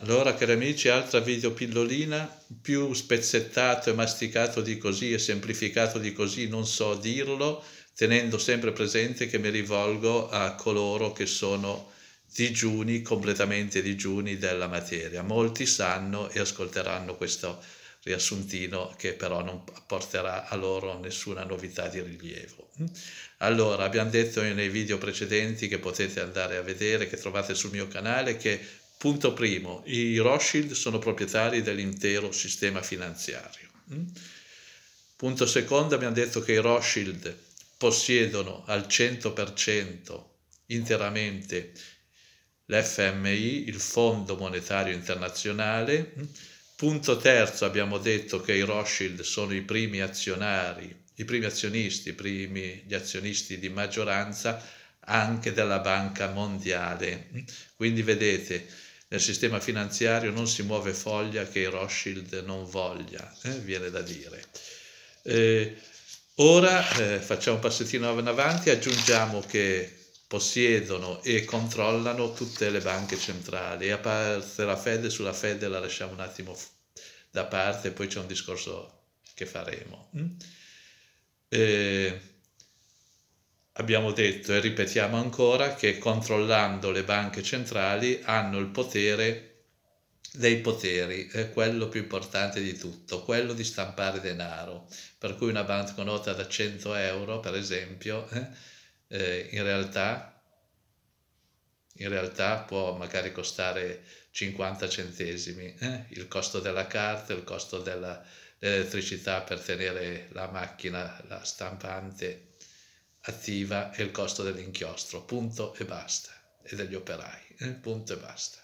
Allora, cari amici, altra video pillolina, più spezzettato e masticato di così e semplificato di così, non so dirlo, tenendo sempre presente che mi rivolgo a coloro che sono digiuni, completamente digiuni della materia. Molti sanno e ascolteranno questo riassuntino che però non apporterà a loro nessuna novità di rilievo. Allora, abbiamo detto nei video precedenti che potete andare a vedere, che trovate sul mio canale, che Punto primo, i Rothschild sono proprietari dell'intero sistema finanziario. Mm? Punto secondo, abbiamo detto che i Rothschild possiedono al 100% interamente l'FMI, il Fondo Monetario Internazionale. Mm? Punto terzo, abbiamo detto che i Rothschild sono i primi azionari, i primi azionisti, i primi, gli azionisti di maggioranza anche della Banca Mondiale. Mm? Quindi vedete, nel sistema finanziario non si muove foglia che i Rothschild non voglia, eh, viene da dire. Eh, ora eh, facciamo un passettino in avanti, aggiungiamo che possiedono e controllano tutte le banche centrali, a parte la Fed, sulla Fed la lasciamo un attimo da parte, poi c'è un discorso che faremo. Mm? Eh, abbiamo detto e ripetiamo ancora che controllando le banche centrali hanno il potere dei poteri, è quello più importante di tutto, quello di stampare denaro, per cui una banconota da 100 euro, per esempio, eh, eh, in, realtà, in realtà può magari costare 50 centesimi, eh? il costo della carta, il costo dell'elettricità per tenere la macchina, la stampante attiva e il costo dell'inchiostro, punto e basta, e degli operai, eh, punto e basta.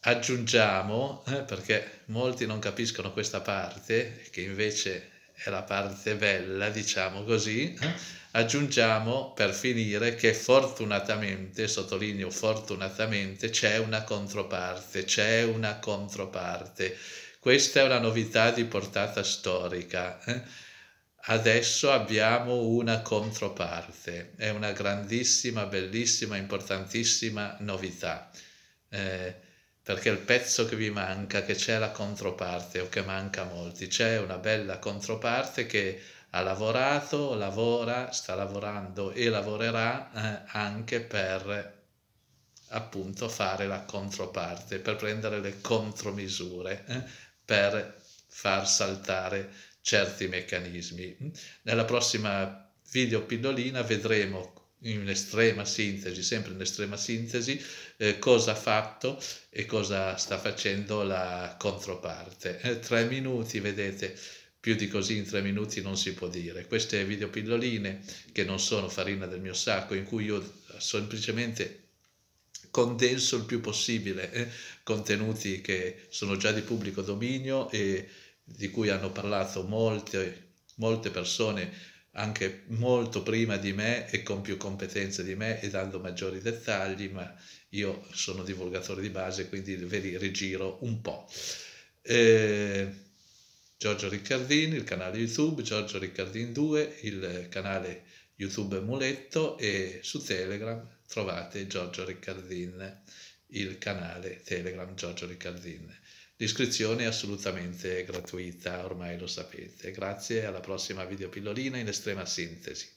Aggiungiamo, eh, perché molti non capiscono questa parte, che invece è la parte bella, diciamo così, eh, aggiungiamo per finire che fortunatamente, sottolineo fortunatamente, c'è una controparte, c'è una controparte. Questa è una novità di portata storica. Eh? Adesso abbiamo una controparte, è una grandissima, bellissima, importantissima novità, eh, perché il pezzo che vi manca, che c'è la controparte o che manca a molti, c'è una bella controparte che ha lavorato, lavora, sta lavorando e lavorerà eh, anche per appunto fare la controparte, per prendere le contromisure, eh, per far saltare certi meccanismi. Nella prossima video pillolina vedremo in estrema sintesi, sempre in estrema sintesi, eh, cosa ha fatto e cosa sta facendo la controparte. Eh, tre minuti, vedete, più di così in tre minuti non si può dire. Queste video pilloline che non sono farina del mio sacco, in cui io semplicemente condenso il più possibile eh, contenuti che sono già di pubblico dominio e di cui hanno parlato molte, molte persone anche molto prima di me e con più competenze di me e dando maggiori dettagli, ma io sono divulgatore di base, quindi ve li rigiro un po'. Eh, Giorgio Riccardini, il canale YouTube, Giorgio Riccardini 2, il canale YouTube Muletto e su Telegram trovate Giorgio Riccardin, il canale Telegram Giorgio Riccardin. L'iscrizione è assolutamente gratuita, ormai lo sapete. Grazie, alla prossima video pillolina in estrema sintesi.